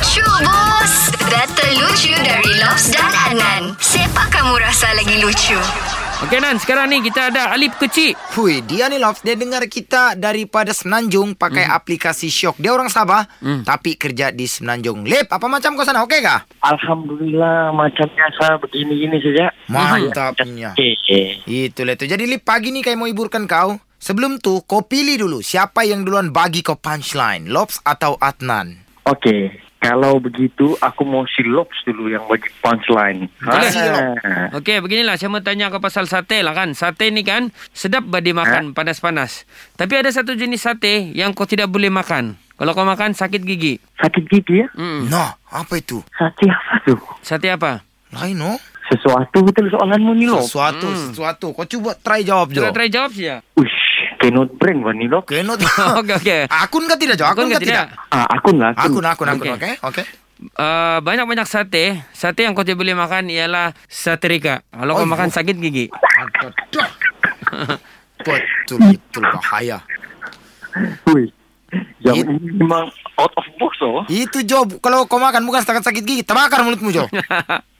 Lucu bos Data lucu dari Lobs dan Anan Siapa kamu rasa lagi lucu? Okey Nan, sekarang ni kita ada Alip Kecil. Hui, dia ni Lobs, dia dengar kita daripada Semenanjung pakai Hmm. aplikasi Syok. Dia orang Sabah, tapi kerja di Semenanjung. Lip, apa macam kau sana? Okey kah? Alhamdulillah macam biasa begini-gini saja. Mantapnya. Okey. Itulah itu. Jadi Lip, pagi ni kayak mau hiburkan kau. Sebelum tu, kau pilih dulu siapa yang duluan bagi kau punchline. Lobs atau Adnan? Okey. Kalau begitu aku mau si Lobs dulu yang bagi punchline. Boleh. Ah. Okey, beginilah saya mau tanya kau pasal sate lah kan. Sate ni kan sedap bah dimakan panas-panas. Tapi ada satu jenis sate yang kau tidak boleh makan. Kalau kau makan sakit gigi. Sakit gigi ya? Hmm. Nah, apa itu? Sakit apa tu? Sate apa? Lain oh. Sesuatu betul soalanmu ni Lobs. Sesuatu, sesuatu. Kau cuba try jawab Jo. Kita try jawab saja. Uish, cannot brain wah ni Lobs. Kenot. Okey, okey. Akun kah tidak Jo? Akun, Akun ke tidak? tidak? Ah, akun lah. Akun, akun, akun. Okey. Okey, okey. Uh, banyak-banyak sate. Sate yang kau tidak boleh makan ialah sate rika. Kalau kau makan oh. sakit gigi. Betul, betul bahaya. Hui. Yang It- ini memang out of box oh. Itu Jo, kalau kau makan bukan setakat sakit gigi, terbakar mulutmu Jo.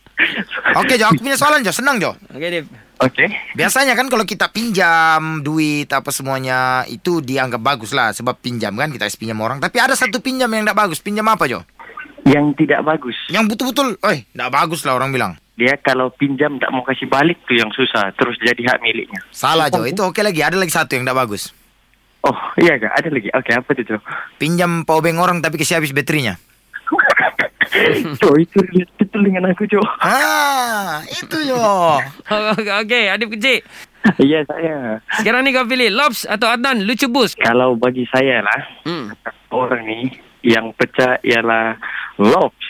Oke Jo, aku punya soalan Jo, senang Jo. Okey, Dip. Okey. Biasanya kan kalau kita pinjam duit apa semuanya itu dianggap bagus lah sebab pinjam kan kita pinjam orang. Tapi ada satu pinjam yang tidak bagus. Pinjam apa Jo? Yang tidak bagus. Yang betul-betul, eh tidak bagus lah orang bilang. Dia kalau pinjam tak mau kasih balik tu yang susah. Terus jadi hak miliknya. Salah Jo, itu oke lagi. Ada lagi satu yang tidak bagus. Oh, iya kak. Ada lagi. Oke, apa tu? Cok? Pinjam powerbank orang tapi kasih habis baterainya. Cok, itu relate betul dengan aku, Cok. Ah, itu Jo. Okey, okay, Adip kecil. Iya, saya. Sekarang ni kau pilih Lobs atau Adnan lucu bus. Kalau bagi saya lah, Hmm. orang ni yang pecah ialah Lobs.